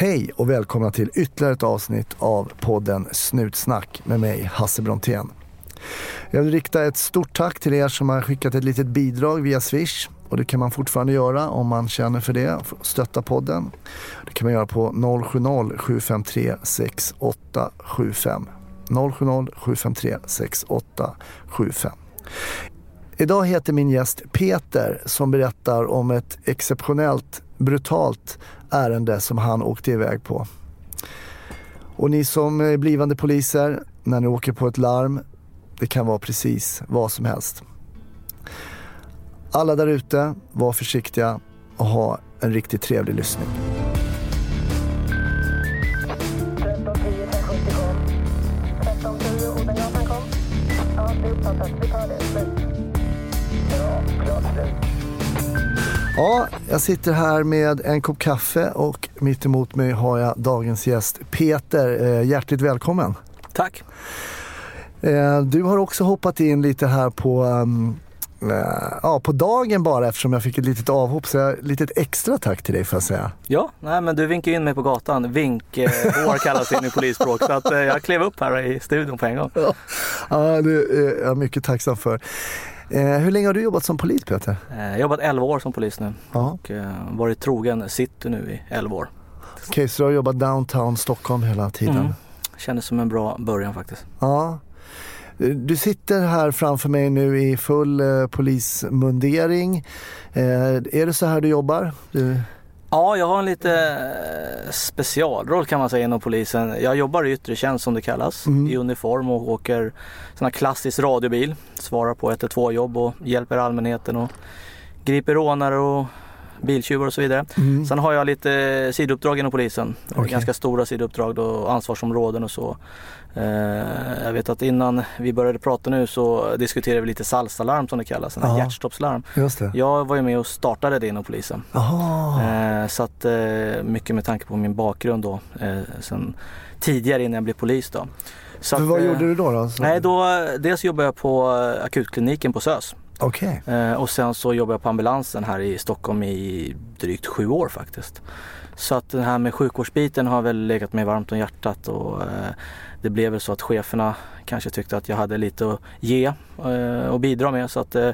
Hej och välkomna till ytterligare ett avsnitt av podden Snutsnack med mig Hasse Brontén. Jag vill rikta ett stort tack till er som har skickat ett litet bidrag via Swish. Och det kan man fortfarande göra om man känner för det, stötta podden. Det kan man göra på 070-753 6875. 070-753 6875. Idag heter min gäst Peter som berättar om ett exceptionellt brutalt ärende som han åkte iväg på. Och ni som är blivande poliser, när ni åker på ett larm, det kan vara precis vad som helst. Alla där ute, var försiktiga och ha en riktigt trevlig lyssning. 1310 1070 Ja, jag sitter här med en kopp kaffe och mitt emot mig har jag dagens gäst Peter. Eh, Hjärtligt välkommen. Tack. Eh, Du har också hoppat in lite här på, ehm, eh, ja, på dagen bara eftersom jag fick ett litet avhopp. Så jag, litet extra tack till dig får jag säga. Ja, nej, men du vinkade in mig på gatan. Vinkhår kallas det i polisspråk. Så att, eh, jag klev upp här i studion på en gång. Ja, det är jag mycket tacksam för. Eh, hur länge har du jobbat som polis Peter? Eh, Jag har jobbat 11 år som polis nu Ja. och eh, varit trogen city nu i 11 år. Okej, så du har jobbat downtown Stockholm hela tiden? Mm. Kändes som en bra början faktiskt. Ja. Du sitter här framför mig nu i full eh, polismundering. Eh, är det så här du jobbar? Du... Ja, jag har en lite eh, specialroll kan man säga inom polisen. Jag jobbar i yttre tjänst som det kallas, Mm. i uniform och åker sån här klassisk radiobil. Svarar på 112 jobb och hjälper allmänheten och griper rånare och biltjuvar och så vidare. Mm. Sen har jag lite sidouppdrag inom polisen. Okej. Ganska stora sidouppdrag då, ansvarsområden och så. Eh, jag vet att innan vi började prata nu så diskuterade vi lite salsalarm som det kallas, sådana här hjärtstoppslarm. Just det. Jag var ju med och startade det inom polisen. Jaha. Eh, så att eh, mycket med tanke på min bakgrund då, sen tidigare innan jag blev polis då. Så att, vad gjorde du då? då? Nej, då, dels jobbar jag på akutkliniken på SÖS. Okej. Eh, och sen så jobbar jag på ambulansen här i Stockholm i drygt sju år faktiskt. Så att det här med sjukvårdsbiten har väl legat mig varmt om hjärtat och det blev väl så att cheferna kanske tyckte att jag hade lite att ge eh, och bidra med. Så att eh,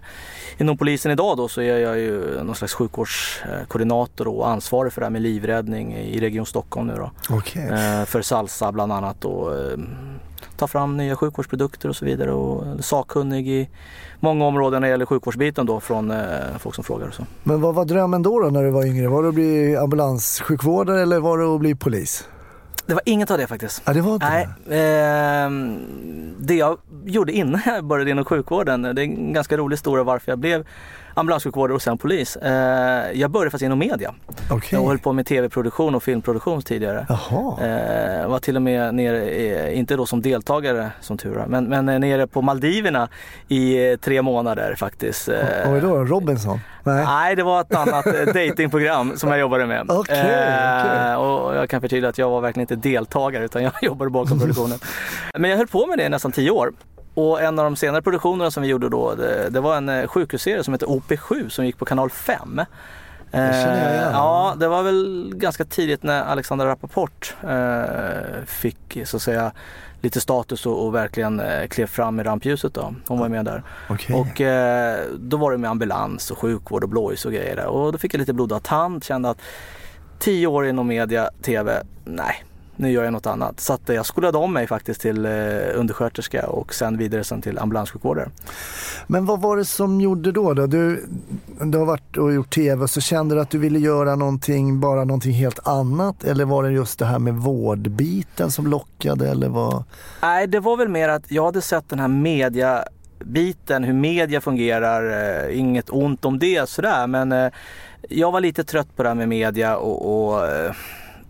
inom polisen idag då så är jag ju någon slags sjukvårdskoordinator och ansvarig för det här med livräddning i Region Stockholm nu då. Okej. Eh, för Salsa bland annat och ta fram nya sjukvårdsprodukter och så vidare och sakkunnig i många områden när det gäller sjukvårdsbiten då från folk som frågar och så. Men vad var drömmen då, då när du var yngre? Var det att bli ambulanssjukvårdare eller var det att bli polis? Det var inget av det faktiskt. Ja, det var inte Nej, det. ehm, det jag gjorde innan jag började inom sjukvården, det är en ganska rolig historia varför jag blev ambulanssjukvårdare och sen polis. Eh, jag började faktiskt inom media. Okej. Jag höll på med tv-produktion och filmproduktion tidigare. Jaha. Eh, var till och med nere, inte då som deltagare som tur är, men, men nere på Maldiverna i eh, tre månader faktiskt. Vad var det då? Robinson? Nej. Nej, det var ett annat datingprogram som jag jobbade med. Okej, okej. Och jag kan förtydliga att jag var verkligen inte deltagare utan jag jobbade bakom produktionen. Men jag höll på med det i nästan tio år. Och en av de senare produktionerna som vi gjorde då, det, det var en eh, sjukhusserie som heter OP7 som gick på kanal 5. känner jag igen. Ja, det var väl ganska tidigt när Alexandra Rappaport eh, fick så att säga lite status och, verkligen eh, klev fram i rampljuset då. Hon var med där. Okej. Och eh, då var det med ambulans och sjukvård och blåljus och grejer där. Och då fick jag lite blodad tand, kände att tio år inom media, tv, nej, nu gör jag något annat. Så att eh, jag skolade om mig faktiskt till eh, undersköterska och sen vidare sen till ambulanssjukvårdare. Men vad var det som gjorde då? då? Du, du har varit och gjort tv så kände du att du ville göra någonting, bara någonting helt annat? Eller var det just det här med vårdbiten som lockade eller vad? Nej, det var väl mer att jag hade sett den här media biten, hur media fungerar, eh, inget ont om det sådär men eh, jag var lite trött på det här med media och, och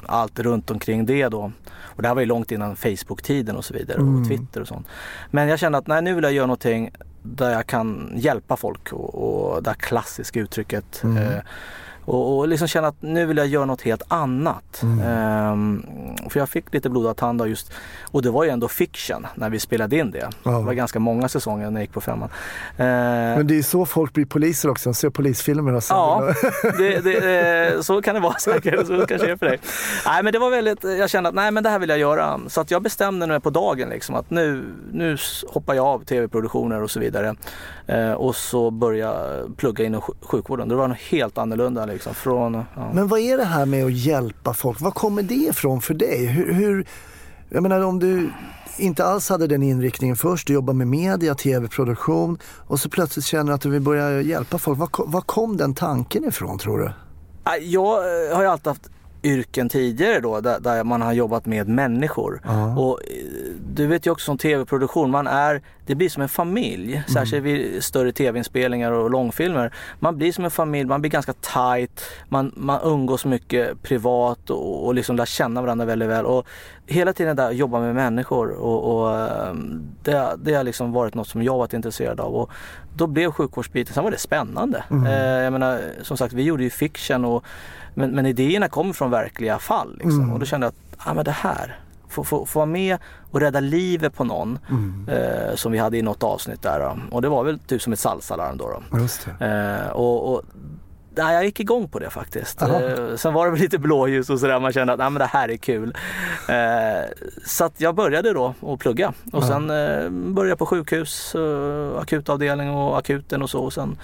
allt runt omkring det då. Och det här var ju långt innan Facebook-tiden och så vidare Mm. och Twitter och sånt. Men jag kände att nej, nu vill jag göra någonting där jag kan hjälpa folk och, och det här klassiska uttrycket Mm. eh, Och, och liksom känna att nu vill jag göra något helt annat. Mm. Ehm, för jag fick lite blodad tand då just, och det var ju ändå fiction när vi spelade in det. Ja. Det var ganska många säsonger när jag gick på femman. Ehm, Men det är så folk blir poliser också, de ser polisfilmer och så. Ja, det, det, eh, så kan det vara säkert. Så kanske det är för dig. Nej, men det var väldigt, jag kände att nej, men det här vill jag göra. Så att jag bestämde nu på dagen liksom, att nu, nu hoppar jag av tv-produktioner och så vidare. Eh, och så började jag plugga inom sj- sjukvården. Det var något helt annorlunda liksom. Från, ja. Men vad är det här med att hjälpa folk? Var kommer det ifrån för dig? Hur, hur, jag menar om du inte alls hade den inriktningen först, du jobbar med media, tv-produktion och så plötsligt känner du att du vill börja hjälpa folk. Var, kom- var kom den tanken ifrån tror du? Jag eh, har ju alltid haft yrken tidigare då där, där man har jobbat med människor. Ja. Och eh, du vet ju också som tv-produktion, man är, det blir som en familj. Särskilt vid större tv-inspelningar och långfilmer. Man blir som en familj, man blir ganska tight, man, man umgås mycket privat och, och liksom lär känna varandra väldigt väl. Och hela tiden där jobba med människor och, och eh, det, det har liksom varit något som jag varit intresserad av. Och då blev sjukvårdsbiten, sen var det spännande. Mm. Eh, jag menar, som sagt vi gjorde ju fiction och men, men idéerna kommer från verkliga fall. Liksom. Mm. Och då kände jag att ah, men det här, få, få, få vara med och rädda livet på någon Mm. eh, som vi hade i något avsnitt där. Då. Och det var väl typ som ett salsalarm då. då. Eh, och, och nej, jag gick igång på det faktiskt. Eh, sen var det väl lite blåljus och sådär. Man kände att nej, men det här är kul. Eh, så jag började då att plugga. Och Ja. sen eh, började på sjukhus, eh, akutavdelning och akuten och så. Och sen,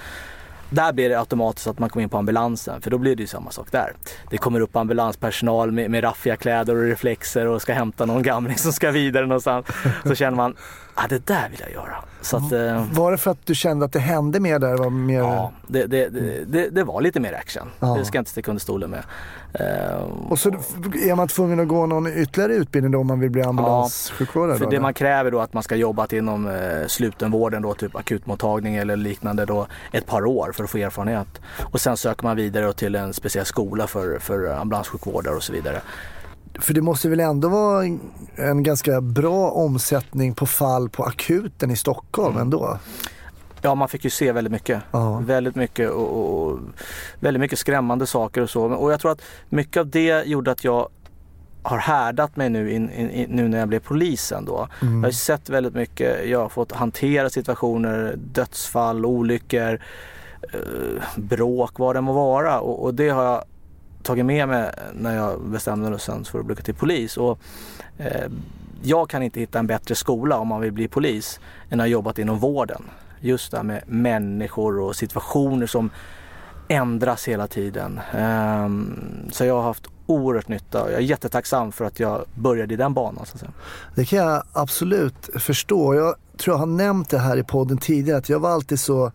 där blir det automatiskt att man kommer in på ambulansen för då blir det ju samma sak där. Det kommer upp ambulanspersonal med, med raffiga kläder och reflexer och ska hämta någon gamling som ska vidare någonstans. Så känner man, ah, det där vill jag göra. Så att, eh, Var det för att du kände att det hände mer där? Var mer... Ja, det, det, det, det, var lite mer action. Ja. Det ska jag inte sticka under stolen med. Eh, Och så är man tvungen att gå någon ytterligare utbildning då om man vill bli ambulanssjukvårdare? för då, det eller? man kräver då att man ska jobbat inom eh, slutenvården då, typ akutmottagning eller liknande då ett par år för att få erfarenhet. Och sen söker man vidare till en speciell skola för, för ambulanssjukvårdare och så vidare. För det måste väl ändå vara en- ganska bra omsättning på fall på akuten i Stockholm Mm. ändå? Ja, man fick ju se väldigt mycket. Ja. Väldigt mycket och, och, väldigt mycket skrämmande saker och så. Och jag tror att mycket av det gjorde att jag har härdat mig nu, in, in, in, nu när jag blev polisen då. Mm. Jag har sett väldigt mycket, jag har fått hantera situationer, dödsfall, olyckor, eh, bråk, vad det må vara. Och, och det har jag tagit med mig när jag bestämde mig sen för att bli till polis. Och, eh, jag kan inte hitta en bättre skola om man vill bli polis än att ha jobbat inom vården. Just det här med människor och situationer som ändras hela tiden. Ehm, så jag har haft oerhört nytta och jag är jättetacksam för att jag började i den banan. Så att säga. Det kan jag absolut förstå. Jag tror jag har nämnt det här i podden tidigare att jag var alltid så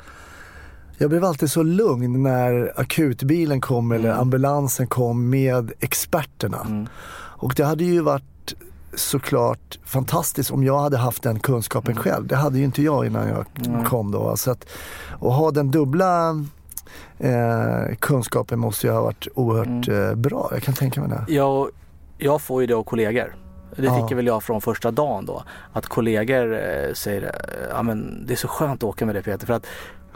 jag blev alltid så lugn när akutbilen kom eller Mm. ambulansen kom med experterna. Mm. Och det hade ju varit såklart fantastiskt om jag hade haft den kunskapen Mm. själv. Det hade ju inte jag innan jag kom då. Så att, och ha den dubbla eh, kunskapen måste ju ha varit oerhört Mm. eh, bra. Jag kan tänka mig det. Jag, jag får ju det av kollegor. Det fick jag väl jag från första dagen då. Att kollegor eh, säger ja men det är så skönt att åka med dig Peter för att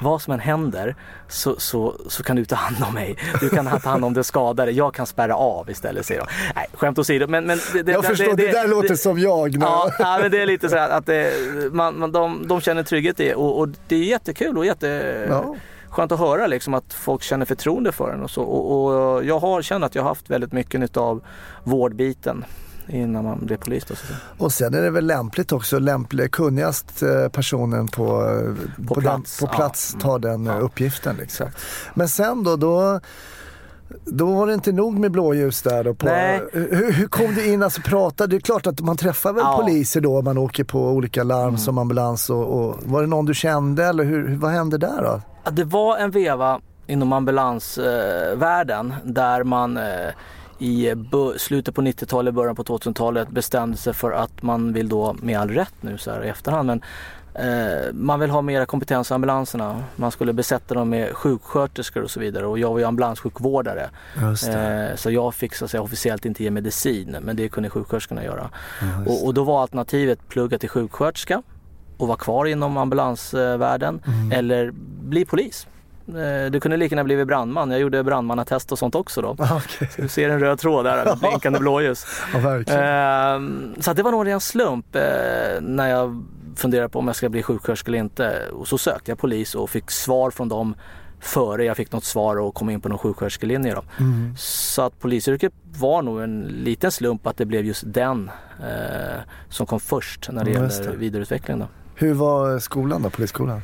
vad som än händer så, så, så kan du ta hand om mig. Du kan ta hand om det skadade. Jag kan spärra av istället säger de. Nej, skämt åsido. Men, men det, det, Jag förstår, det, där låter som jag. När Ja, ja, men det är lite så att det, man, man, de, de känner trygghet i det och, och det är jättekul och jätte, Ja. skönt att höra liksom att folk känner förtroende för en och så. Och, och jag har känner att jag har haft väldigt mycket nytta av vårdbiten innan man blev polis. Då. Och sen är det väl lämpligt också, lämplig, kunnigast eh, personen på, eh, På den, plats, på ja. plats tar den eh, Ja. uppgiften. Liksom. Exakt. Men sen då, då, då var det inte nog med blåljus där då. På, hur, hur kom du in, alltså pratade, det är klart att man träffar väl Ja. poliser då, man åker på olika larm Mm. som ambulans och, och var det någon du kände eller hur, vad hände där då? Ja, Det var en veva inom ambulansvärlden där man eh, i slutet på 90-talet, början på 2000-talet bestämde sig för att man vill då, med all rätt nu så här i efterhand, men eh, man vill ha mera kompetens i ambulanserna. Man skulle besätta dem med sjuksköterskor och så vidare och jag var ju ambulanssjukvårdare. Eh, så jag fick så att säga, officiellt inte ge medicin men det kunde sjuksköterskorna göra. Och, och då var alternativet plugga till sjuksköterska och vara kvar inom ambulansvärlden Mm. eller bli polis. Eh, Du kunde lika gärna blivit brandman. Jag gjorde brandmannatest och sånt också då. Ah, okej. Du ser en röd tråd där blinkande blåljus. Ja, verkligen. Ehm, Så det var nog en ren slump eh, när jag funderade på om jag ska bli sjuksköterska eller inte. Och så sökte jag polis och fick svar från dem före jag fick något svar och kom in på någon sjuksköterskelinje. Då. Mm. Så att polisyrket var nog en liten slump att det blev just den eh, som kom först när det just gäller vidareutveckling. Då. Hur var skolan då, polisskolan?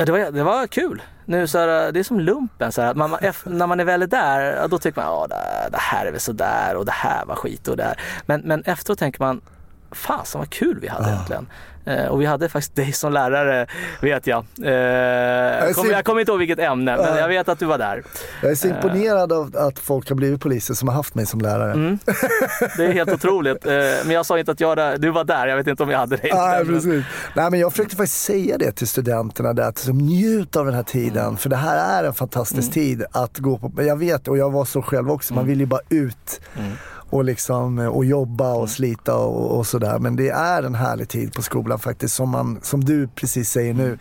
Ja, det, var, det var kul. Nu, så här, det är som lumpen. Så här, att man, när man är väl där, då tycker man att det, här är väl sådär och det här var skit och det här. Men, men efteråt tänker man, fasen vad kul vi hade Ja. egentligen. Eh, och vi hade faktiskt dig som lärare, vet jag. Eh, jag, kommer, jag kommer inte ihåg vilket ämne, men Ja. jag vet att du var där. Jag är så imponerad av att folk har blivit poliser som har haft mig som lärare. Mm. Det är helt otroligt. Eh, men jag sa inte att jag du var där, jag vet inte om jag hade dig. Nej, precis. Nej, men jag försökte faktiskt säga det till studenterna där, att liksom, njut av den här tiden. Mm. För det här är en fantastisk tid att gå på. Jag vet, och jag var så själv också, man vill ju bara ut Mm. Och, liksom, och jobba och slita och, och sådär. Men det är en härlig tid på skolan faktiskt, som, man, som du precis säger nu,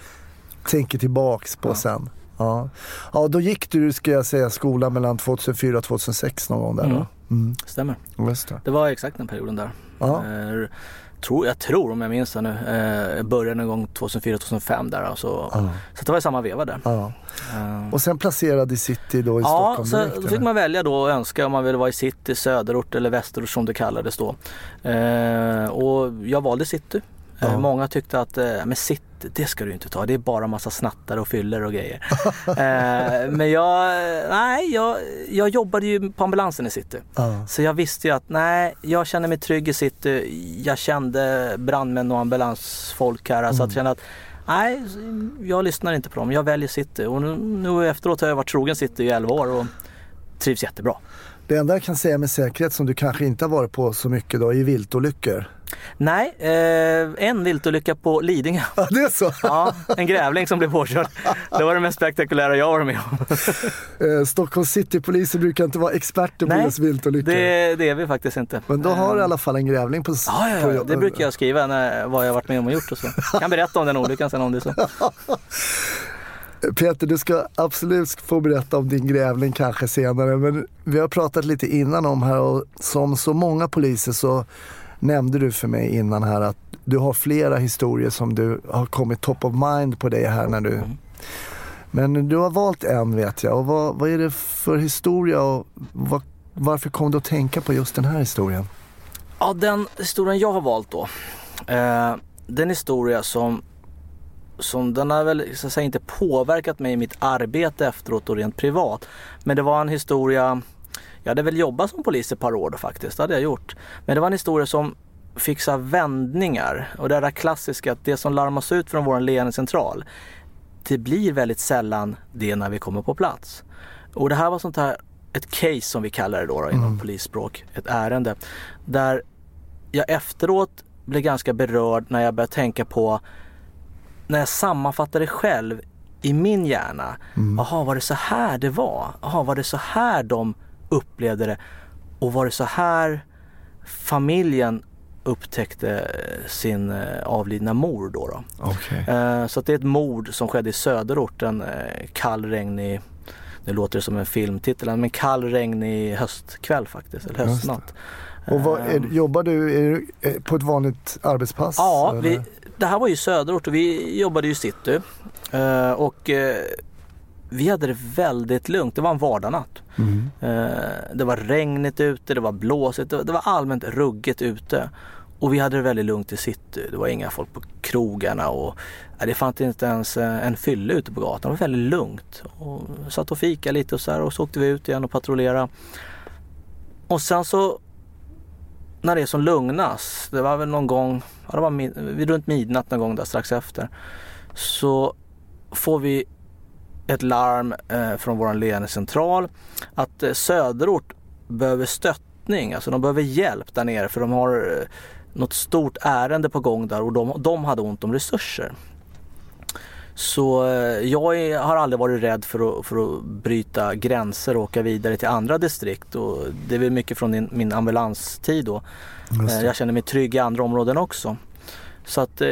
tänker tillbaks på sen. Ja. ja, då gick du, ska jag säga, skolan mellan 2004 och 2006 någon gång där då? Mm. Stämmer. Just det. Det var exakt den perioden där. Ja. Tror, jag tror, om jag minns det nu, eh, började någon gång 2004-2005 där. Så, Ja. så det var i samma veva där. Ja. Eh, Och sen placerad i city då i Ja, Stockholm så direkt? då fick man välja då och önska om man ville vara i city, söderort eller västerort som det kallades då. Eh, och jag valde city. Eh, Ja. Många tyckte att eh, men city, det ska du inte ta. Det är bara massa snattare och fyller och grejer. eh, men jag, nej, jag, jag jobbade ju på ambulansen i city. Ja. Så jag visste ju att nej, jag känner mig trygg i city. Jag kände brandmän och ambulansfolk här. Så att jag kände att nej, jag lyssnar inte på dem. Jag väljer city. Och nu, nu efteråt har jag varit trogen city i 11 år och trivs jättebra. Det enda jag kan säga med säkerhet som du kanske inte har varit på så mycket då är viltolyckor. Nej, eh, en viltolycka på Lidingö. Ja, det är så? Ja, en grävling som blev påkörd. Det var det mest spektakulära jag varit med om. Eh, Stockholms citypoliser brukar inte vara experter på Nej, just viltolyckor. Det, det är vi faktiskt inte. Men då har du i Eh, alla fall en grävling på, Ja, ja, på ja, det brukar jag skriva när, vad jag varit med om och gjort och så. Jag kan berätta om den olyckan sen om det är så. Peter, du ska absolut få berätta om din grävling kanske senare. Men vi har pratat lite innan om här och som så många poliser så nämnde du för mig innan här att du har flera historier som du har kommit top of mind på dig här när du Mm. Men du har valt en vet jag. Och vad, vad är det för historia och vad, varför kom du att tänka på just den här historien? Ja, den historien jag har valt då. Eh, den historia som, som den har väl så att säga, inte påverkat mig i mitt arbete efteråt och rent privat. Men det var en historia, jag hade väl jobbat som polis ett par år då faktiskt, det hade jag gjort. Men det var en historia som här vändningar och det är det här klassiska att det som larmas ut från vår ledningscentral det blir väldigt sällan det när vi kommer på plats. Och det här var sånt här, ett case som vi kallar det då, då inom polisspråk, ett ärende. Där jag efteråt blev ganska berörd när jag började tänka på när jag sammanfattade själv i min hjärna. Jaha, var det så här det var? Jaha, var det så här de upplevde det? Och var det så här familjen upptäckte sin eh, avlidna mor då? då? Okej. Eh, Så det är ett mord som skedde i söderort en eh, kall, regnig, det låter som en filmtitel, men kall, regnig höstkväll faktiskt, eller det. höstnatt. Och vad, är, jobbar du är eh, på ett vanligt arbetspass? Ja, vi, det här var ju söderort och vi jobbade ju city. Eh, Och eh, vi hade det väldigt lugnt, det var en vardagsnatt. Mm. Eh, Det var regnigt ute, det var blåsigt, det var- allmänt ruggigt ute. Och vi hade det väldigt lugnt i city. Det var inga folk på krogarna och det fanns inte ens eh, en fylle ute på gatan. Det var väldigt lugnt. Och satt och fika lite och så här och så åkte vi ut igen och patrullerade. Och sen så när det är som lugnast, det var väl någon gång, ja, det var mid, runt midnatt någon gång där strax efter. Så får vi ett larm eh, från vår ledningscentral att eh, söderort behöver stöttning, alltså de behöver hjälp där nere för de har eh, något stort ärende på gång där och de, de hade ont om resurser. Så jag har aldrig varit rädd för att, för att bryta gränser och åka vidare till andra distrikt. Och det är väl mycket från min, ambulanstid då. Jag känner mig trygg i andra områden också. Så att eh,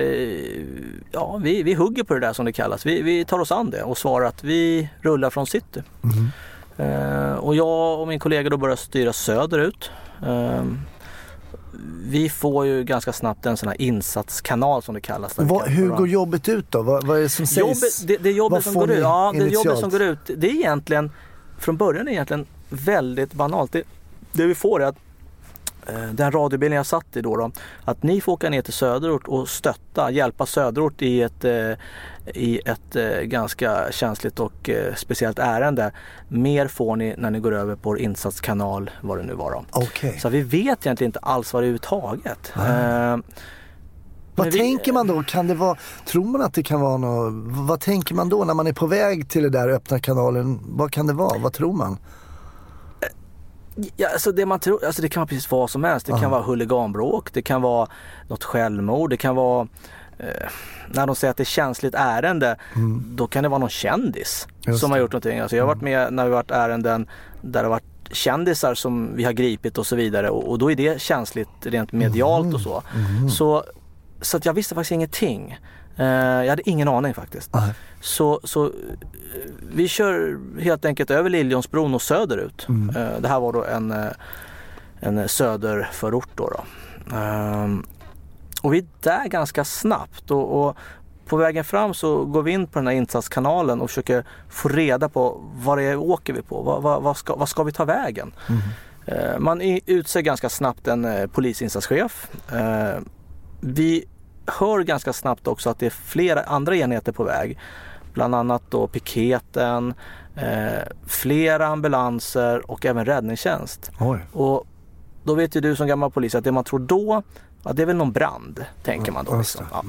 ja, vi, vi hugger på det där som det kallas. Vi, vi tar oss an det och svarar att vi rullar från city. Mhm. Eh, och jag och min kollega då börjar styra söderut. Eh, vi får ju ganska snabbt en sån här insatskanal som det kallas. kan hur går jobbet ut då? Vad, vad är det som sägs? Jobbet, det, det jobbet som går ut, ja, det jobbet initialt? som går ut, det är egentligen, från början är egentligen väldigt banalt. Det, det vi får är att den radiobilen jag satt i då, då, att ni får åka ner till söderort och stötta, hjälpa söderort i ett, eh, i ett eh, ganska känsligt och eh, speciellt ärende. Mer får ni när ni går över på vår insatskanal, vad det nu var. Då. Okej. Så vi vet egentligen inte alls vad det är överhuvudtaget. Eh, Vad vi- tänker man då? Kan det vara, tror man att det kan vara något, vad tänker man då när man är på väg till det där öppna kanalen? Vad kan det vara? Vad tror man? Ja, alltså det man tror, alltså det kan vara precis vad som helst. Det kan vara huliganbråk, det kan vara något självmord, det kan vara eh, när de säger att det är känsligt ärende, då kan det vara någon kändis Mm. Just som har gjort någonting. Alltså jag har varit med när vi har varit ärenden där det har varit kändisar som vi har gripit och så vidare och, och då är det känsligt rent medialt och så. Mm. Så, så att jag visste faktiskt ingenting. Eh, jag hade ingen aning faktiskt. Nej. Så, så eh, vi kör helt enkelt över Liljonsbron och söderut. Mm. Eh, Det här var då en, en söderförort då. då. Ehm, Och vi är där ganska snabbt och, och på vägen fram så går vi in på den här insatskanalen och försöker få reda på vad det är åker vi på? Vad, vad, vad, ska, vad ska vi ta vägen? Eh, Man utser ganska snabbt en polisinsatschef. Vi hör ganska snabbt också att det är flera andra enheter på väg. Bland annat då piketen, eh, flera ambulanser och även räddningstjänst. Oj. Och då vet ju du som gammal polis att det man tror då, ja, det är väl någon brand, tänker man då. Liksom. Ja.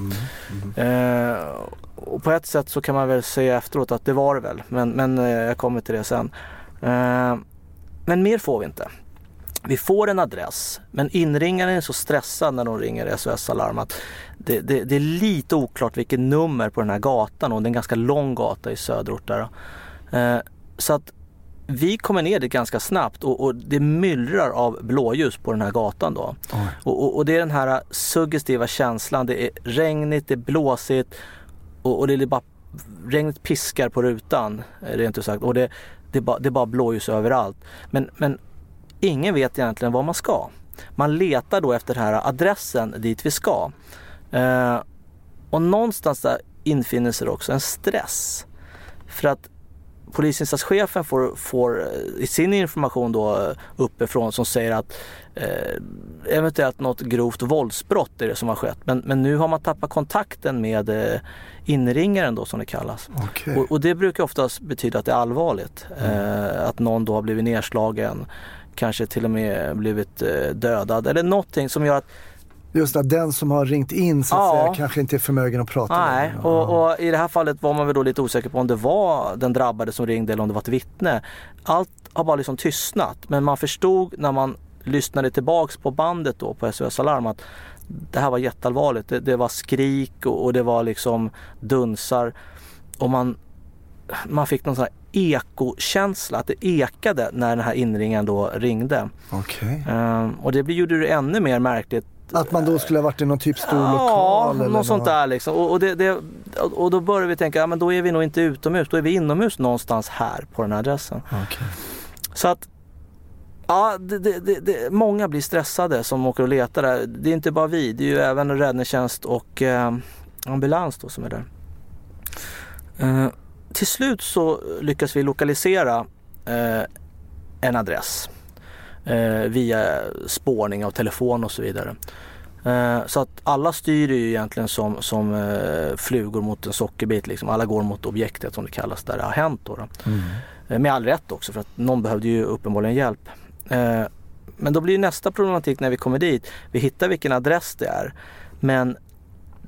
Mm. Eh, och på ett sätt så kan man väl säga efteråt att det var det väl, men, men eh, jag kommer till det sen. Eh, men mer får vi inte. Vi får en adress, men inringaren är så stressad när de ringer SOS Alarm att det, det, det är lite oklart vilket nummer på den här gatan och det är en ganska lång gata i söderort där. Eh, så att vi kommer ner dit ganska snabbt och, och det myllrar av blåljus på den här gatan då. Och, och, och det är den här suggestiva känslan. Det är regnigt, det är blåsigt och, det är bara regnet piskar på rutan rent ut sagt. Och det, det, är bara, det är bara blåljus överallt. Men, men ingen vet egentligen var man ska. Man letar då efter den här adressen dit vi ska. Eh, och någonstans där infinner sig också en stress. För att polisinsatschefen får, får eh, i sin information då eh, uppifrån som säger att eh, eventuellt något grovt våldsbrott är det som har skett. Men, men nu har man tappat kontakten med eh, inringaren då som det kallas. Okej. Och, och det brukar oftast betyda att det är allvarligt. Eh, att någon då har blivit nedslagen, kanske till och med blivit eh, dödad eller någonting som gör att Just det, den som har ringt in så att Ja. säga kanske inte är förmögen att prata Nej, med. och, och i det här fallet var man väl då lite osäker på om det var den drabbade som ringde eller om det var ett vittne. Allt har bara liksom tystnat men man förstod när man lyssnade tillbaks på bandet då på SOS Alarm att det här var jätteallvarligt. Det, det var skrik och, och det var liksom dunsar och man, man fick någon sån här ekokänsla, att det ekade när den här inringaren då ringde. Okej. Ehm, och det gjorde det ännu mer märkligt Att man då skulle ha varit i någon typ stor Ja, lokal eller något sånt något. där liksom. Och, och, det, det, och då börjar vi tänka, ja men då är vi nog inte utomhus, då är vi inomhus någonstans här på den här adressen. Okej. Så att Ja, det, det, många blir stressade som åker och letar där. Det är inte bara vi, det är ju även räddningstjänst och eh, ambulans då som är där. Eh, till slut så lyckas vi lokalisera eh, en adress eh, via spårning av telefon och så vidare. Eh, så att alla styr ju egentligen som, som eh, flugor mot en sockerbit. Liksom. Alla går mot objektet som det kallas där det har hänt. Då, då. Mm. Eh, Med all rätt också för att någon behövde ju uppenbarligen hjälp. Eh, Men då blir nästa problematik när vi kommer dit. Vi hittar vilken adress det är. Men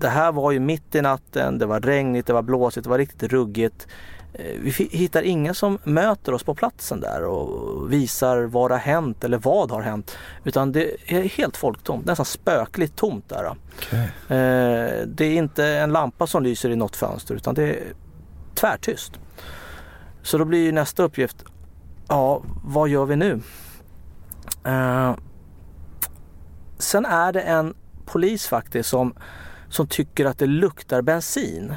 det här var ju mitt i natten, det var regnigt, det var blåsigt, det var riktigt ruggigt. Eh, Vi hittar ingen som möter oss på platsen där och visar vad har hänt eller vad har hänt. Utan det är helt folktomt, nästan spökligt tomt där. Okej. Eh, Det är inte en lampa som lyser i något fönster utan det är tvärtyst. Så då blir ju nästa uppgift, ja vad gör vi nu? Eh, Sen är det en polis faktiskt som som tycker att det luktar bensin.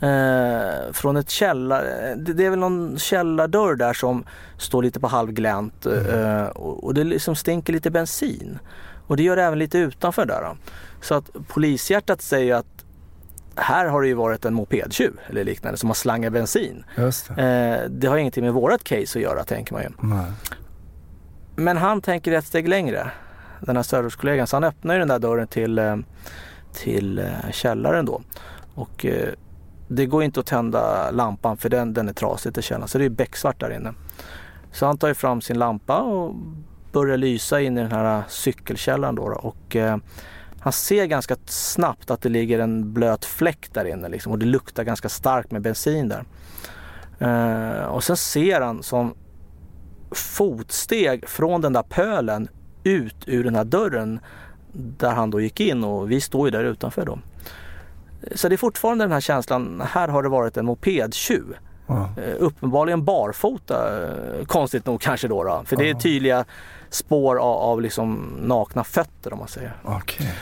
Eh, från ett källare, det, det är väl någon källardörr där som står lite på halvglänt eh, och, och det liksom stinker lite bensin. Och det gör det även lite utanför där. Då. Så att polishjärtat säger att här har det ju varit en mopedtjuv eller liknande som har slangat bensin. Det. Eh, det har ingenting med vårat case att göra tänker man ju. Nej. Men han tänker ett steg längre, den här servicekollegan. Så han öppnar ju den där dörren till, eh, till eh, källaren då. Och eh, det går inte att tända lampan för den, den är trasig i källaren. Så det är becksvart där inne. Så han tar ju fram sin lampa och börjar lysa in i den här eh, cykelkällaren då. Och han ser ganska snabbt att det ligger en blöt fläck där inne liksom, och det luktar ganska starkt med bensin där. Och sen ser han som fotsteg från den där pölen ut ur den här dörren där han då gick in och vi står ju där utanför då. Så det är fortfarande den här känslan, här har det varit en mopedtjuv. Ja. Eh, uppenbarligen barfota, eh, konstigt nog kanske då. då. För det är tydliga spår av, av liksom nakna fötter om man säger. Okej.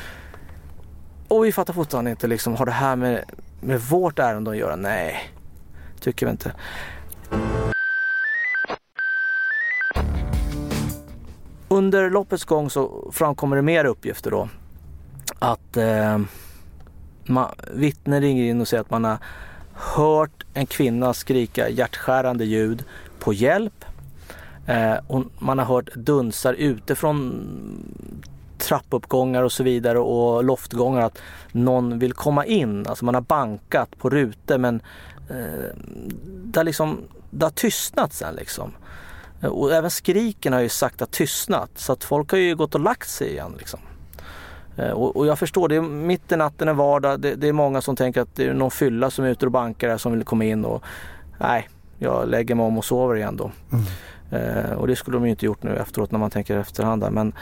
Och vi fattar fortfarande inte liksom, har det här med, med vårt ärende att göra? Nej, tycker vi inte. Under loppets gång så framkommer det mer uppgifter då. Att eh, man, vittnen ringer in och säger att man har hört en kvinna skrika hjärtskärande ljud på hjälp. Eh, och man har hört dunsar utifrån trappuppgångar och så vidare och loftgångar att någon vill komma in. Alltså man har bankat på rutor men eh, det, har liksom, det har tystnat sen liksom. Eh, Och även skriken har ju sakta tystnat så att folk har ju gått och lagt sig igen liksom. Eh, Och, och jag förstår, det är mitt i natten en vardag. Det, det är många som tänker att det är någon fylla som är ute och bankar där som vill komma in och nej, jag lägger mig om och sover igen då. Eh, och det skulle de ju inte gjort nu efteråt när man tänker efterhand där. Men,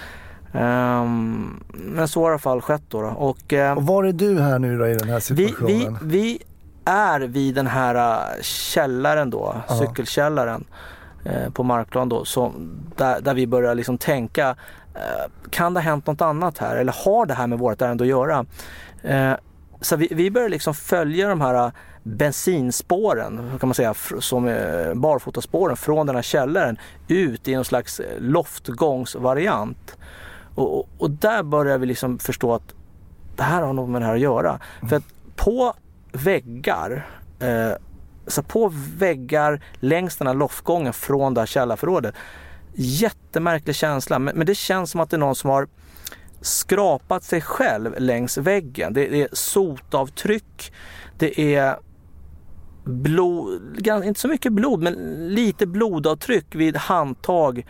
ehm, men så har i alla fall skett då. då. Och, eh, Och var är du här nu då i den här vi, situationen? vi, vi är vid den här källaren då, Ja. cykelkällaren Eh, på Markplan då, så, där, där vi börjar liksom tänka, eh, kan det ha hänt något annat här eller har det här med vårt ärende att göra? Eh, så vi, vi börjar liksom följa de här bensinspåren, kan man säga, som barfotaspåren från den här källaren ut i någon slags loftgångsvariant. Och, och, där börjar vi liksom förstå att det här har något med det här att göra. För att på väggar, eh, så på väggar längs den här loftgången från det här källarförrådet. Jättemärklig känsla, men, men det känns som att det är någon som har skrapat sig själv längs väggen. Det är sotavtryck, det är blod, inte så mycket blod, men lite blodavtryck vid handtag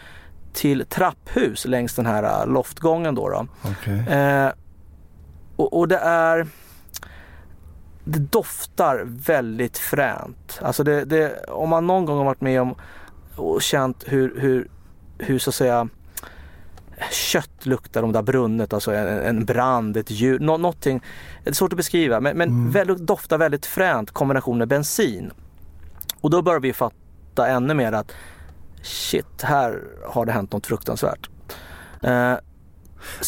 till trapphus längs den här eh, loftgången. Då, då. Okej. Eh, och, och det är det doftar väldigt fränt. Alltså det, det, om man någon gång har varit med om och känt hur, hur, hur så att säga kött luktar om det har brunnit, alltså en, en brand, ett djur, nå, någonting. Det är svårt att beskriva men, men Mm. väldigt, doftar väldigt fränt kombination med bensin. Och då börjar vi fatta ännu mer att shit, här har det hänt något fruktansvärt. Eh,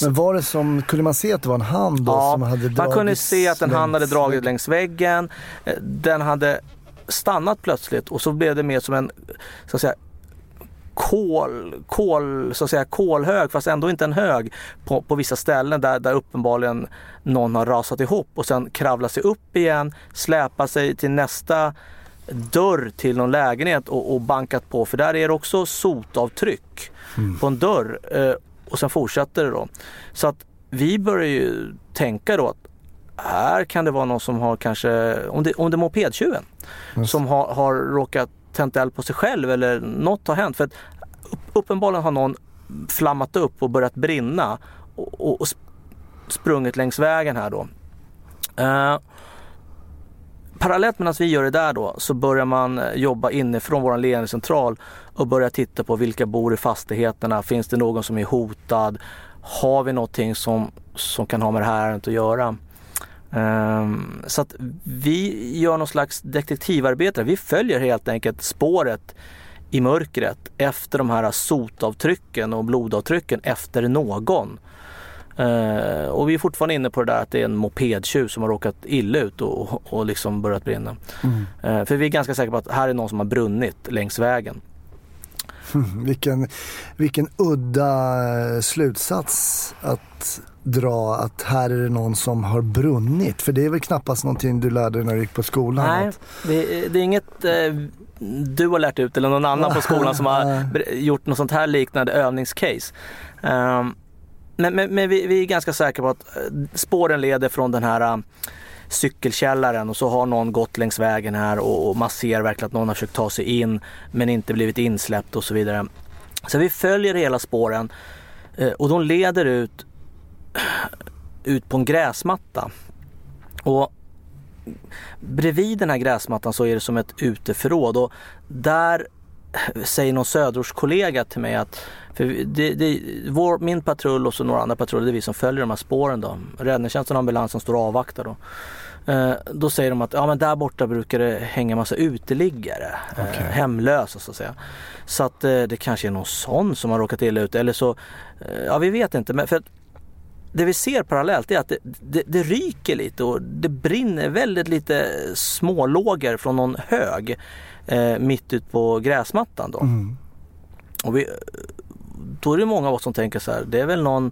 Men var det som, kunde man se att det var en hand då Ja, som hade dragits Man kunde se att en hand hade dragit längs väggen. Eh, Den hade stannat plötsligt och så blev det mer som en så att säga, kol, kol, så att säga, kolhög fast ändå inte en hög på, på vissa ställen där, där uppenbarligen någon har rasat ihop och sen kravlat sig upp igen, släpat sig till nästa dörr till någon lägenhet och, och bankat på. För där är det också sotavtryck på en dörr. Eh, och sen fortsätter det då. Så att vi börjar ju tänka då att här kan det vara någon som har kanske, om det, om det är mopedtjuven, Just. som har, har råkat tänt eld på sig själv eller något har hänt. För att upp, uppenbarligen har någon flammat upp och börjat brinna och, och, och sp- sprungit längs vägen här då. Eh, parallellt medan vi gör det där då så börjar man eh, jobba inifrån vår ledningscentral och börja titta på vilka bor i fastigheterna. Finns det någon som är hotad? Har vi någonting som, som kan ha med det här ärendet att göra? Um, så att vi gör någon slags detektivarbete. Vi följer helt enkelt spåret i mörkret efter de här sotavtrycken och blodavtrycken efter någon. Eh, och vi är fortfarande inne på det där att det är en mopedtjuv som har råkat illa ut och, och liksom börjat brinna. Mm. Eh, för vi är ganska säkra på att här är någon som har brunnit längs vägen. Vilken, vilken udda eh, slutsats att dra att här är det någon som har brunnit. För det är väl knappast någonting du lärde dig när du gick på skolan? Nej, det, det är inget eh, du har lärt ut eller någon annan på skolan som har gjort något sånt här liknande övningscase. Ehm, men men, men vi, vi är ganska säkra på att eh, spåren leder från den här um, cykelkällaren och så har någon gått längs vägen här och, och man ser verkligen att någon har försökt ta sig in men inte blivit insläppt och så vidare. Så vi följer hela spåren eh, och de leder ut, ut på en gräsmatta. Och bredvid den här gräsmattan så är det som ett uteförråd och där säger någon söderortskollega till mig att för det, det, vår, min patrull och så några andra patruller, det är vi som följer de här spåren då. Räddningstjänsten och ambulansen står och avvaktar då. Eh, då säger de att ja, men där borta brukar det hänga massa uteliggare, eh, Okej. hemlösa så att säga. Så att eh, det kanske är någon sån som har råkat illa ut eller så, eh, ja vi vet inte. Men för att det vi ser parallellt är att det, det, det ryker lite och det brinner väldigt lite smålågor från någon hög eh, mitt ut på gräsmattan då. mm. Och vi, då är det många av oss som tänker så här, det är väl någon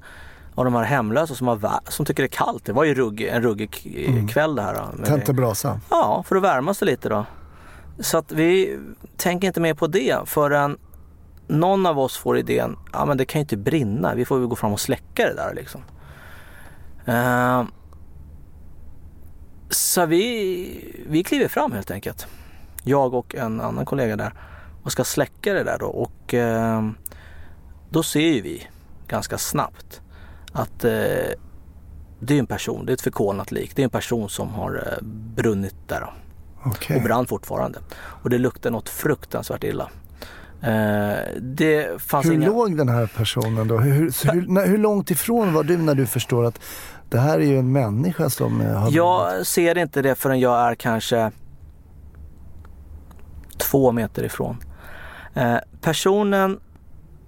av de här hemlösa som, har, som tycker det är kallt. Det var ju rugg, en ruggig Mm. kväll det här. Då, med- Tänt en brasa. Ja, för att värma sig lite då. Så att vi tänker inte mer på det förrän någon av oss får idén, ja men det kan ju inte brinna, vi får väl gå fram och släcka det där liksom. Eh, så vi, vi kliver fram helt enkelt. Jag och en annan kollega där och ska släcka det där då och eh, då ser ju vi ganska snabbt att eh, det är en person, det är ett förkolnat lik. Det är en person som har eh, brunnit där då, Okej. och brann fortfarande. Och det luktar något fruktansvärt illa. Det fanns Hur inga... låg den här personen då? Hur, så hur, när, hur långt ifrån var du när du förstår att det här är ju en människa som har? Jag ser inte det förrän jag är kanske två meter ifrån. Eh, personen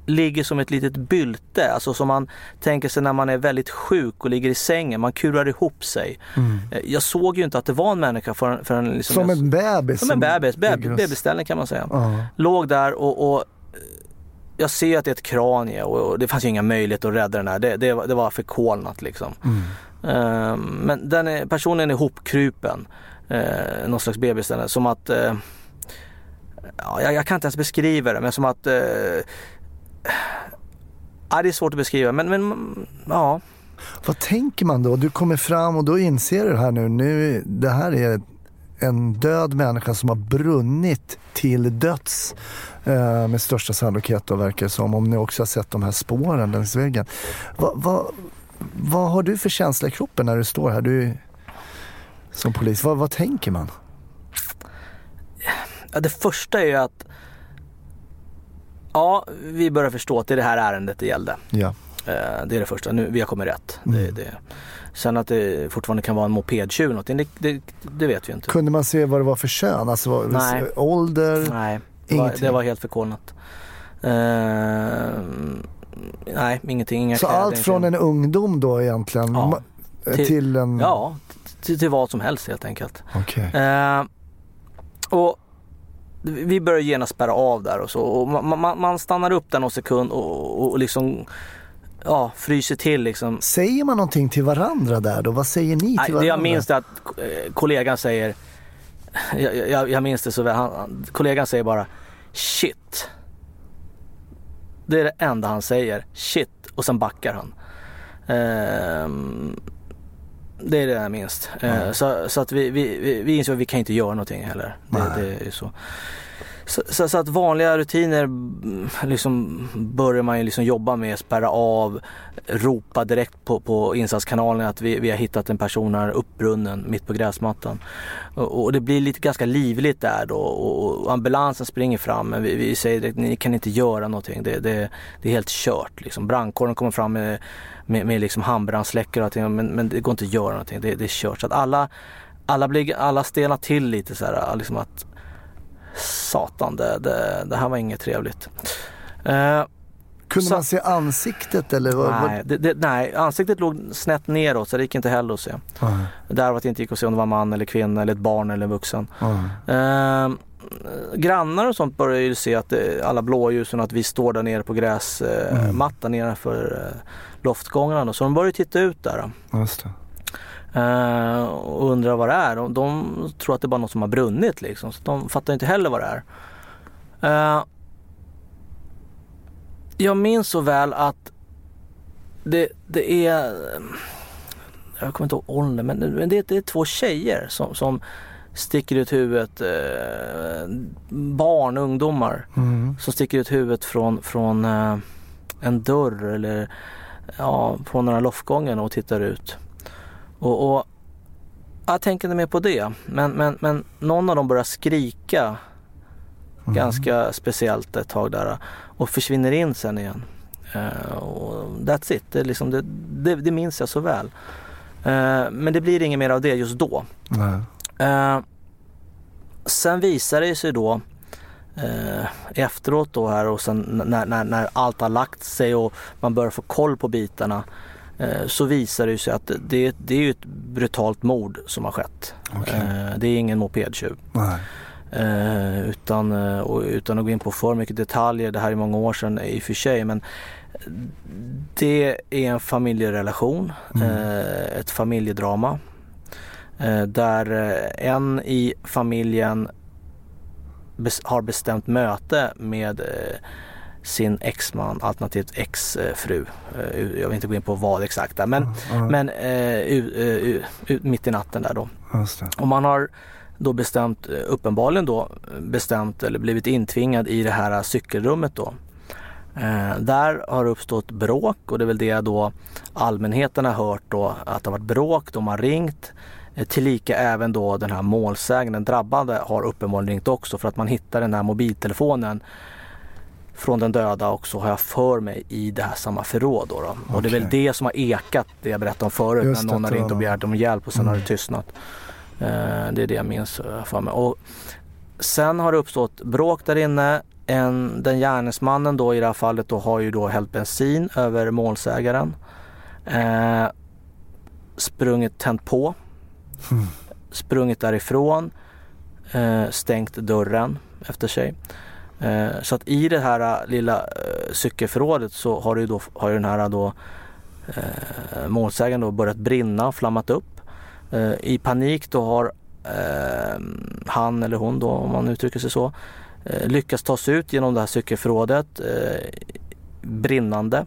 ligger som ett litet bylte, alltså som man tänker sig när man är väldigt sjuk och ligger i sängen. Man kurar ihop sig. Mm. Eh, jag såg ju inte att det var en människa förrän, förrän liksom Som en bebis? som en bebis, bebisställning kan man säga. Ja. Låg där och, och jag ser att det är ett kranie och, och det fanns ju inga möjligheter att rädda den här. Det, det, var- det var förkolnat liksom. Mm. Ehm, men den är, personen är hopkrupen. Uh, någon slags bebis den är, Som att... eh, ja, jag, jag kan inte ens beskriva det men som att... Eh, ja, det är svårt att beskriva men, men ja. Vad tänker man då? Du kommer fram och då inser du det här nu. nu det här är en död människa som har brunnit till döds. Eh, med största sannolikhet då verkar det som. Om ni också har sett de här spåren längs väggen. Vad, va, vad har du för känsla i kroppen när du står här? Du som polis. Vad, vad tänker man? Ja, det första är ju att Ja, vi börjar förstå att det är det här ärendet det gällde. Ja. Eh, det är det första. Nu, vi har kommit rätt. Det, Mm. det. Sen att det fortfarande kan vara en mopedtjuv någonting, det, det, det vet vi inte. Kunde man se vad det var för kön? Alltså vad, Nej. ålder? Nej, det var, det var helt förkolnat. Eh, nej, ingenting. Inga Så kläder, allt från en ingenting. ungdom då egentligen Ja. eh, Till- till en... Ja, till, till vad som helst helt enkelt. Okej. Eh, och vi börjar genast spärra av där och så. Och man, man, man stannar upp där någon sekund och, och, liksom ja, fryser till liksom. Säger man någonting till varandra där då? Vad säger ni till Nej, varandra? jag minns det att eh, kollegan säger, jag, jag, jag minns det så väl, han- kollegan säger bara shit. Det är det enda han säger, shit och sen backar han. Ehm, det är det jag minns. Eh, så, så att vi, vi, vi, insåg att vi kan inte göra någonting heller. Det, det är så. Så, så, så att vanliga rutiner mm, liksom börjar man ju liksom jobba med, spärra av, ropa direkt på, på insatskanalen att vi, vi har hittat en person här uppbrunnen mitt på gräsmattan. Och, och det blir lite ganska livligt där då och, och ambulansen springer fram men vi, vi säger direkt ni kan inte göra någonting. Det, det, det är helt kört liksom. Brandkåren kommer fram med, med, med liksom handbrandsläckare och allting men, men det går inte att göra någonting. Det, det är kört. Så att alla, alla, blir, alla stelnar till lite så här liksom att Satan, det, det, det här var inget trevligt. Eh, Kunde Så- man se ansiktet eller? Vad, Nej, det, det, nej, ansiktet låg snett neråt så det gick inte heller att se. Ja, Där var det inte gick att se om det var man eller kvinna eller ett barn eller en vuxen. ja. Ehm, grannar och sånt börjar ju se att det, alla blåljusen och att vi står där nere på gräsmattan Mm. eh, mattan nedanför eh, loftgångarna. Så de börjar titta ut där. Just det. Eh, och undrar vad det är. De, de tror att det är bara något som har brunnit liksom. Så de fattar inte heller vad det är. Eh, jag minns så väl att det, det är, jag kommer inte ihåg åldern, men men det, det är två tjejer som, som sticker ut huvudet, eh, barn, ungdomar Mm. som sticker ut huvudet från, från eh, en dörr eller ja, på några loftgången och tittar ut. Och, och jag tänker inte mer på det. Men, men, men någon av dem börjar skrika Mm. ganska speciellt ett tag där och försvinner in sen igen. Eh, och that's it, det, liksom, det, det, det minns jag så väl. Eh, men det blir inget mer av det just då. Eh, sen visar det sig då eh, efteråt då här och sen när, när, när allt har lagt sig och man börjar få koll på bitarna så visar det sig att det, det är ett brutalt mord som har skett. Okej. Eh, det är ingen mopedtjuv. Nej. Eh, utan, eh, utan att gå in på för mycket detaljer, det här är många år sedan i och för sig, men det är en familjerelation, Mm. eh, ett familjedrama. Eh, där eh, en i familjen har bestämt möte med eh, sin exman alternativt exfru. Eh, jag vill inte gå in på vad exakt där, men, Ja, men eh, u, eh, u, u, mitt i natten där då. Och man har då bestämt, uppenbarligen då bestämt eller blivit intvingad i det här cykelrummet då. Eh, där har det uppstått bråk och det är väl det då allmänheten har hört då att det har varit bråk, de har ringt. Eh, tillika även då den här målsäganden, den drabbade, har uppenbarligen ringt också för att man hittar den här mobiltelefonen från den döda och så har jag för mig i det här samma förråd. Då, då. Och det är väl det som har ekat det jag berättade om förut Just när någon har ringt och begärt om hjälp och sen har Mm. det tystnat. Eh, det är det jag minns eh, för mig. Och sen har det uppstått bråk där inne. En, den gärningsmannen då i det här fallet då har ju då hällt bensin över målsägaren. Eh, sprungit tänt på. Mm. Sprungit därifrån. Eh, stängt dörren efter sig. Eh, så att i det här eh, lilla eh, cykelförrådet så har, ju då, har ju den här då eh, målsägaren då börjat brinna, flammat upp. Eh, I panik då har eh, han eller hon då om man uttrycker sig så eh, lyckats ta sig ut genom det här cykelförrådet brinnande.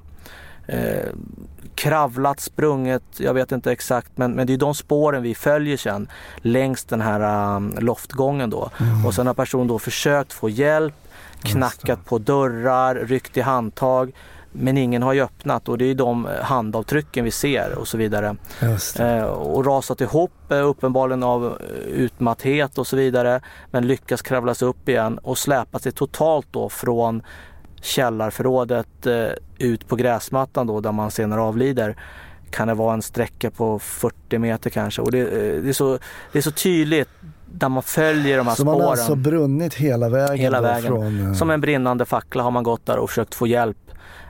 Kravlat, sprungit, jag vet inte exakt men, men det är de spåren vi följer sen längs den här um, loftgången då. Mm. Och sen har personen då försökt få hjälp, knackat på dörrar, ryckt i handtag men ingen har ju öppnat och det är de eh, handavtrycken vi ser och så vidare. Eh, och rasat ihop eh, uppenbarligen av eh, utmatthet och så vidare. Men lyckas kravla sig upp igen och släpa sig totalt då från källarförrådet eh, ut på gräsmattan då där man senare avlider. Kan det vara en sträcka på 40 meter kanske och det, det, är, så, det är så tydligt där man följer de här Så man spåren. har alltså brunnit hela vägen? Hela vägen. Från, eh, Som en brinnande fackla har man gått där och försökt få hjälp.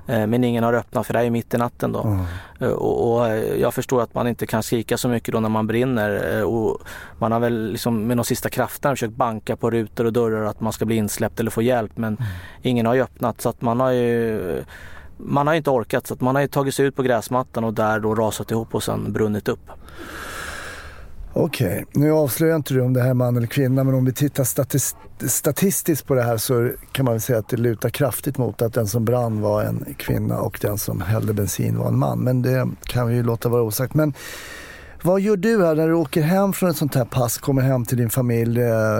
Eh, Men ingen har öppnat för det är mitt i natten då. Eh, Och, och jag förstår att man inte kan skrika så mycket då när man brinner. Och man har väl liksom med de sista krafterna försökt banka på rutor och dörrar att man ska bli insläppt eller få hjälp. Men ingen har ju öppnat så att man har ju man har inte orkat så att man har ju tagit sig ut på gräsmattan och där då rasat ihop och sen brunnit upp. Okej, nu avslöjar inte du om det här är man eller kvinna men om vi tittar statist statistiskt på det här så kan man väl säga att det lutar kraftigt mot att den som brann var en kvinna och den som hällde bensin var en man. Men det kan vi ju låta vara osagt. Men vad gör du här när du åker hem från ett sånt här pass, kommer hem till din familj? Eh,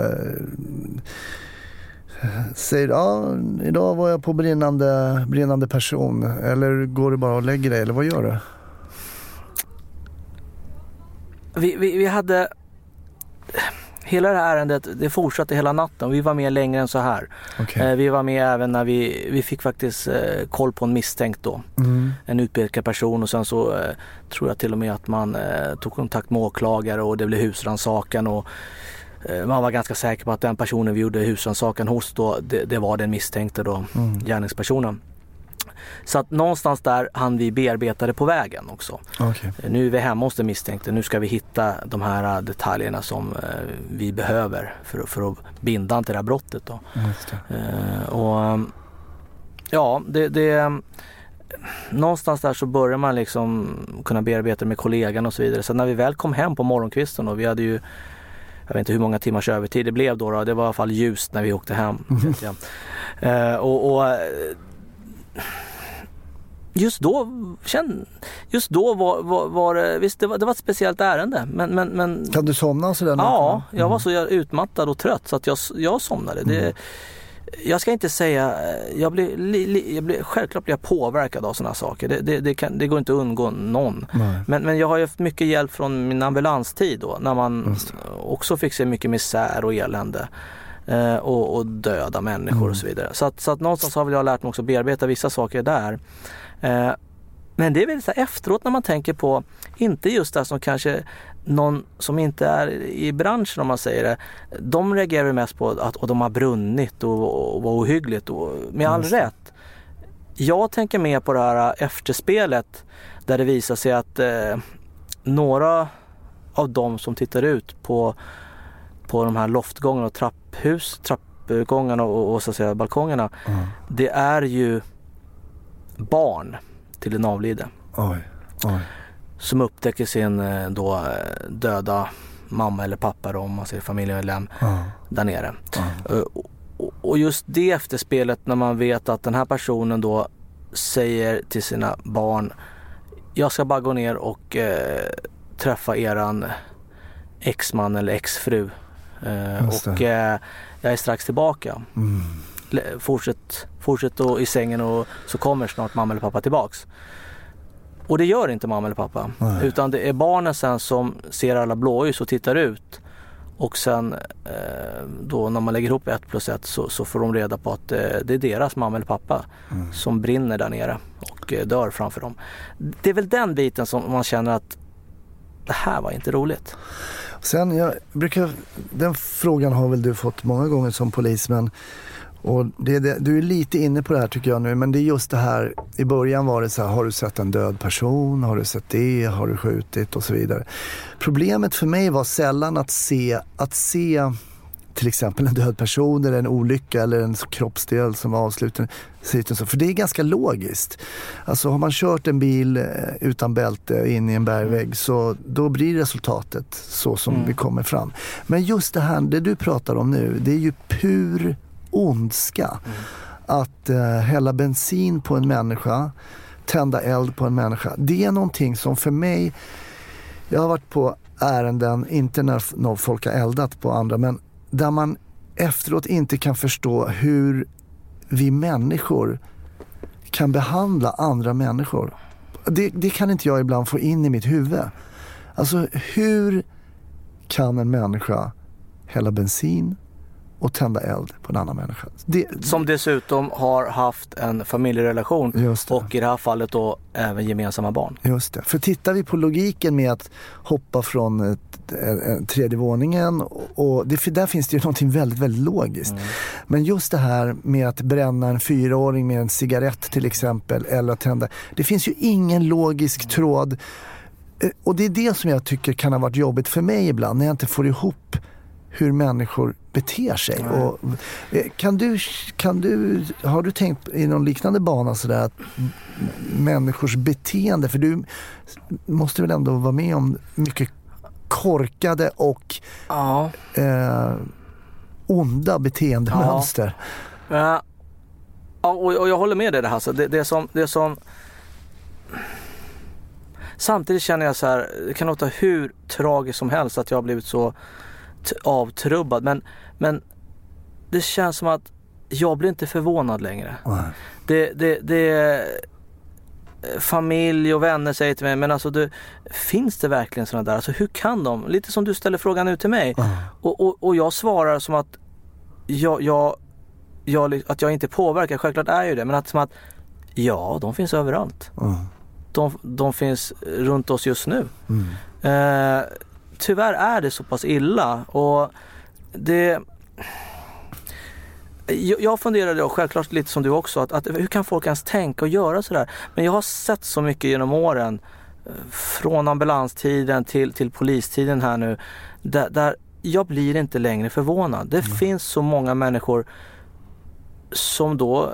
säger ja, idag var jag på brinnande, brinnande person. Eller går du bara och lägger dig eller vad gör du? Vi, vi, vi hade Hela det här ärendet det fortsatte hela natten. Vi var med längre än så här. Okej. Eh, Vi var med även när vi, vi fick faktiskt eh, koll på en misstänkt då. Mm. En utpekad person och sen så eh, tror jag till och med att man tog kontakt med åklagare och det blev husrannsakan och man var ganska säker på att den personen vi gjorde husrannsakan hos då, det, det var den misstänkte då, Mm. gärningspersonen. Så att någonstans där hann vi bearbeta det på vägen också. Okej. Nu är vi hemma hos den misstänkte, nu ska vi hitta de här äh, detaljerna som eh, vi behöver för, för att binda han till det här brottet. Då. Det. Eh, och ja, det, det någonstans där så börjar man liksom kunna bearbeta med kollegan och så vidare. Så när vi väl kom hem på morgonkvisten och vi hade ju jag vet inte hur många timmars övertid det blev då, då. det var i alla fall ljust när vi åkte hem. jag. Eh, och, och eh, just då, känn, just då var, var, var det, visst det var, det var ett speciellt ärende men, men, men Kan du somna sådär? Ja, jag var så utmattad och trött så att jag, jag somnade. Det, jag ska inte säga, jag blir, li, li, jag blir, självklart blir jag påverkad av sådana saker. Det, det, det, kan, det går inte att undgå någon. Men, men jag har ju haft mycket hjälp från min ambulanstid då när man också fick se mycket misär och elände. Eh, och, och döda människor Mm. och så vidare. Så att, så att någonstans har väl jag lärt mig också bearbeta vissa saker där. Eh, men det är väl så efteråt när man tänker på, inte just det som kanske någon som inte är i branschen om man säger det, de reagerar mest på att och de har brunnit och, och var ohyggligt och med all det. rätt. Jag tänker mer på det här efterspelet där det visar sig att eh, några av de som tittar ut på, på de här loftgångarna och trapphus, trappgångarna och, och så att säga balkongerna. Ja. Det är ju barn till den avlidne Oj. Oj. som upptäcker sin eh, då eh, döda mamma eller pappa då, om man säger familjemedlem Ja. där nere. Ja. Eh, och- just det efterspelet när man vet att den här personen då säger till sina barn Jag ska bara gå ner och eh, träffa eran exman eller exfru. Eh, och eh, jag är strax tillbaka. Mm. Fortsätt, fortsätt i sängen och så kommer snart mamma eller pappa tillbaks. Och det gör inte mamma eller pappa. Nej. Utan det är barnen sen som ser alla blåljus och tittar ut. Och sen eh, då när man lägger ihop ett plus ett så, så får de reda på att eh, det är deras mamma eller pappa Mm. som brinner där nere och eh, dör framför dem. Det är väl den biten som man känner att det här var inte roligt. Sen, jag brukar, den frågan har väl du fått många gånger som polisman. Och det, det, du är lite inne på det här tycker jag nu, men det är just det här, i början var det så här, har du sett en död person, har du sett det, har du skjutit och så vidare. Problemet för mig var sällan att se, att se till exempel en död person eller en olycka eller en kroppsdel som och så. För det är ganska logiskt. Alltså har man kört en bil eh, utan bälte in i en bergvägg så då blir resultatet så som Mm. vi kommer fram. Men just det här, det du pratar om nu, det är ju pur ondska. Att eh, hälla bensin på en människa, tända eld på en människa. Det är någonting som för mig, jag har varit på ärenden, inte när, när folk har eldat på andra, men där man efteråt inte kan förstå hur vi människor kan behandla andra människor. Det, det kan inte jag ibland få in i mitt huvud. Alltså hur kan en människa hälla bensin och tända eld på en annan människa? Det, Som dessutom har haft en familjerelation och i det här fallet då även gemensamma barn. Just det. För tittar vi på logiken med att hoppa från ett, en tredje våningen och, det, där finns det ju någonting väldigt, väldigt logiskt. Men just det här med att bränna en fyraåring med en cigarett till exempel eller att tända. Det finns ju ingen logisk tråd. Eh, Och det är det som jag tycker kan ha varit jobbigt för mig ibland när jag inte får ihop hur människor beter sig. Och, eh, kan du, kan du, har du tänkt i någon liknande bana sådär att människors beteende, för du måste väl ändå vara med om mycket korkade och Ja. eh, onda beteendemönster. Ja, ja och, och jag håller med dig där Hasse. Det, det, som, det som... Samtidigt känner jag så här, det kan låta hur tragiskt som helst att jag har blivit så avtrubbad. Men, men det känns som att jag blir inte förvånad längre. Det, det, det familj och vänner säger till mig, men alltså du, finns det verkligen sådana där? Alltså hur kan de? Lite som du ställer frågan nu till mig. Ja. Och, och, och jag svarar som att jag, jag, jag, att jag inte påverkar, självklart är ju det, men att som att ja, de finns överallt. Ja. De, de finns runt oss just nu. Mm. Eh, tyvärr är det så pass illa och det Jag, funderade och självklart lite som du också, att, att hur kan folk ens tänka och göra sådär? Men jag har sett så mycket genom åren, från ambulanstiden till, till polistiden här nu, där, där jag blir inte längre förvånad. Det Mm. finns så många människor som då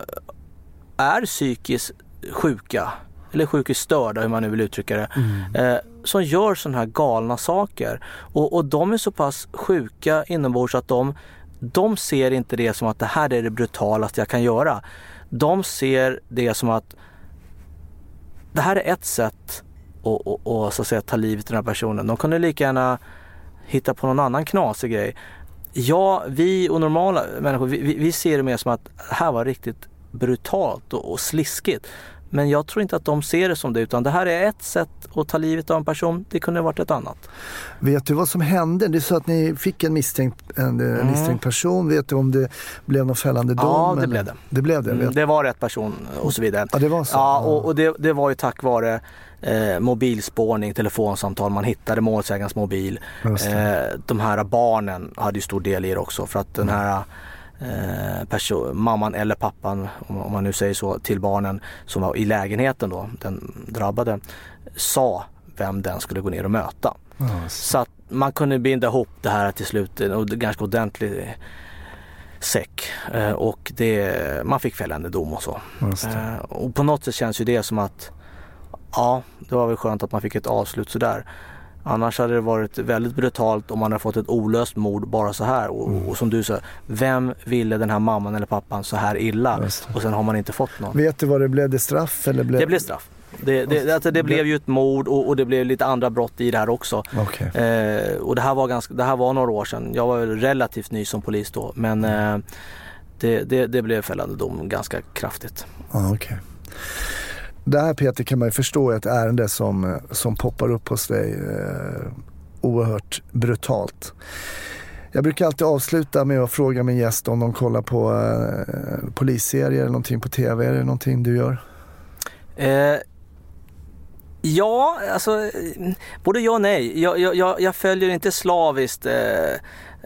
är psykiskt sjuka eller psykiskt störda hur man nu vill uttrycka det. Eh, som gör sådana här galna saker. Och, och de är så pass sjuka inombords att de, de ser inte det som att det här är det brutalaste jag kan göra. De ser det som att det här är ett sätt att, att, att, så att säga, ta livet av den här personen. De kunde lika gärna hitta på någon annan knasig grej. Ja, vi och normala människor, vi, vi- vi ser det mer som att det här var riktigt brutalt och, och sliskigt. Men jag tror inte att de ser det som det utan det här är ett sätt att ta livet av en person. Det kunde ha varit ett annat. Vet du vad som hände? Det är så att ni fick en misstänkt, en, eh, misstänkt person. Vet du om det blev någon fällande dom? Mm. Ja, det eller? blev det. Det blev det? Mm, Det var rätt person och så vidare. Ja, det var så. Ja, och, och det, det var ju tack vare eh, mobilspårning, telefonsamtal, man hittade målsägarens mobil. Eh, de här barnen hade ju stor del i det också för att den här eh, perso- mamman eller pappan, om, man nu säger så, till barnen som var i lägenheten då, den drabbade, sa vem den skulle gå ner och möta. Ja, så- att man kunde binda ihop det här till slut, och det- ganska ordentlig säck. Eh, och det, man fick fällande dom och så. Eh, och på något sätt känns ju det som att ja, det var väl skönt att man fick ett avslut sådär. Annars hade det varit väldigt brutalt om man hade fått ett olöst mord bara så här. Och, Mm. och som du sa, vem ville den här mamman eller pappan så här illa? Och sen har man inte fått någon. Vet du vad det blev? Det straff eller blev... Det blev straff. Det, det, alltså det blev ju ett mord och, och det blev lite andra brott i det här också. Okej. Eh, och det här, var ganska, det här var några år sedan. Jag var relativt ny som polis då. Men eh, det, det, blev fällande dom ganska kraftigt. Ja, okej. Det här Peter kan man ju förstå är ett ärende som, som poppar upp hos dig eh, oerhört brutalt. Jag brukar alltid avsluta med att fråga min gäst om de kollar på eh, polisserier eller någonting på tv. Är det någonting du gör? Eh, ja, alltså eh, både ja och nej. Jag, jag, jag, jag följer inte slaviskt eh,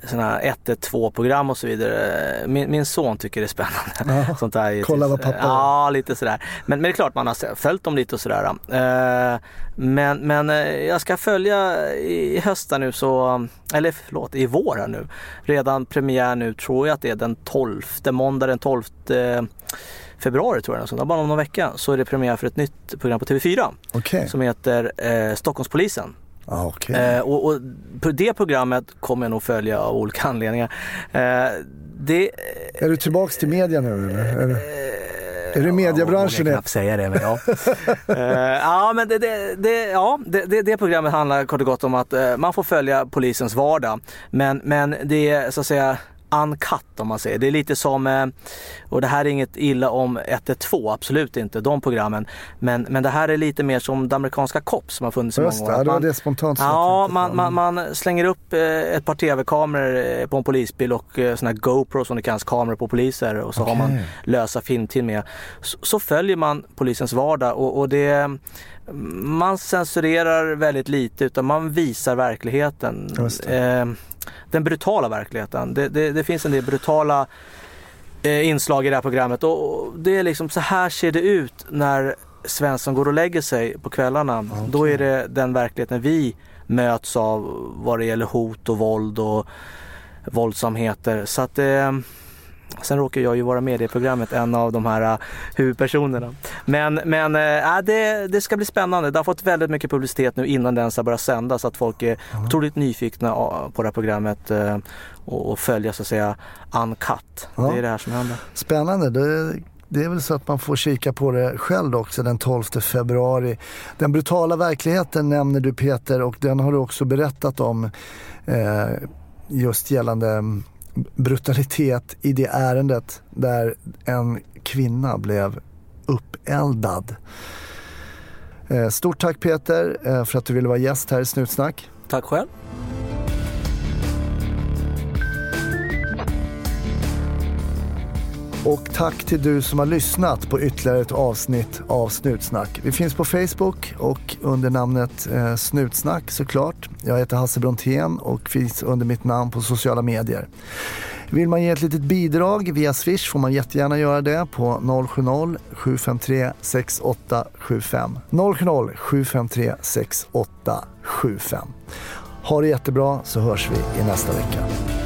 sådana här 112 program och så vidare. Min, min son tycker det är spännande. Ja. Sånt där är ju Kolla vad pappa. Ja, lite sådär. Men, men det är klart man har följt dem lite och sådär. Eh, men men eh, jag ska följa i höst nu så, eller förlåt, i vår här nu. Redan premiär nu tror jag att det är den 12, måndag den 12 februari tror jag, så bara om någon vecka så är det premiär för ett nytt program på TV4 Okej. som heter eh, Stockholmspolisen. Ja, okej. Eh, och, och det programmet kommer jag nog följa av olika anledningar. Eh, det, Är du tillbaks till media nu eller? Är du, är i mediebranschen? Jag nu? knappt säga det men ja. Eh, ja men det, det, det, ja, det, det, det programmet handlar kort och gott om att eh, man får följa polisens vardag. Men, men det är så att säga uncut om man säger. Det är lite som, eh, och det här är inget illa om 112, absolut inte, de programmen. Men, men det här är lite mer som det amerikanska Cops som har funnits i Just många det, år. ja, Att det var man- det spontant Ja, man, man, man slänger upp eh, ett par tv-kameror eh, på en polisbil och såna här GoPro som det kallas, kameror på poliser och så har man lösa filmteam med. Så, så följer man polisens vardag och, och det man censurerar väldigt lite utan man visar verkligheten. Eh, den brutala verkligheten. Det, det, det finns en del brutala eh, inslag i det här programmet och det är liksom så här ser det ut när Svensson går och lägger sig på kvällarna. Då är det den verkligheten vi möts av vad det gäller hot och våld och våldsamheter. Så att eh, Sen råkar jag ju vara med i det programmet, en av de här uh, huvudpersonerna. Men, men äh, det, det ska bli spännande. Det har fått väldigt mycket publicitet nu innan den ska börja sända så att folk är otroligt nyfikna uh, på det här programmet och, och följa så att säga uncut. Ja. Det är det här som händer. Spännande. Det, det är väl så att man får kika på det själv också den 12 februari. Den brutala verkligheten nämner du Peter och den har du också berättat om eh, just gällande mm, brutalitet i det ärendet där en kvinna blev uppeldad. Eh, stort tack Peter eh, för att du ville vara gäst här i Snutsnack. Tack själv. Och tack till du som har lyssnat på ytterligare ett avsnitt av Snutsnack. Vi finns på Facebook och under namnet eh, Snutsnack såklart. Jag heter Hasse Brontén och finns under mitt namn på sociala medier. Vill man ge ett litet bidrag via Swish får man jättegärna göra det på 070-753 6875. 070-753 6875. Ha det jättebra så hörs vi i nästa vecka.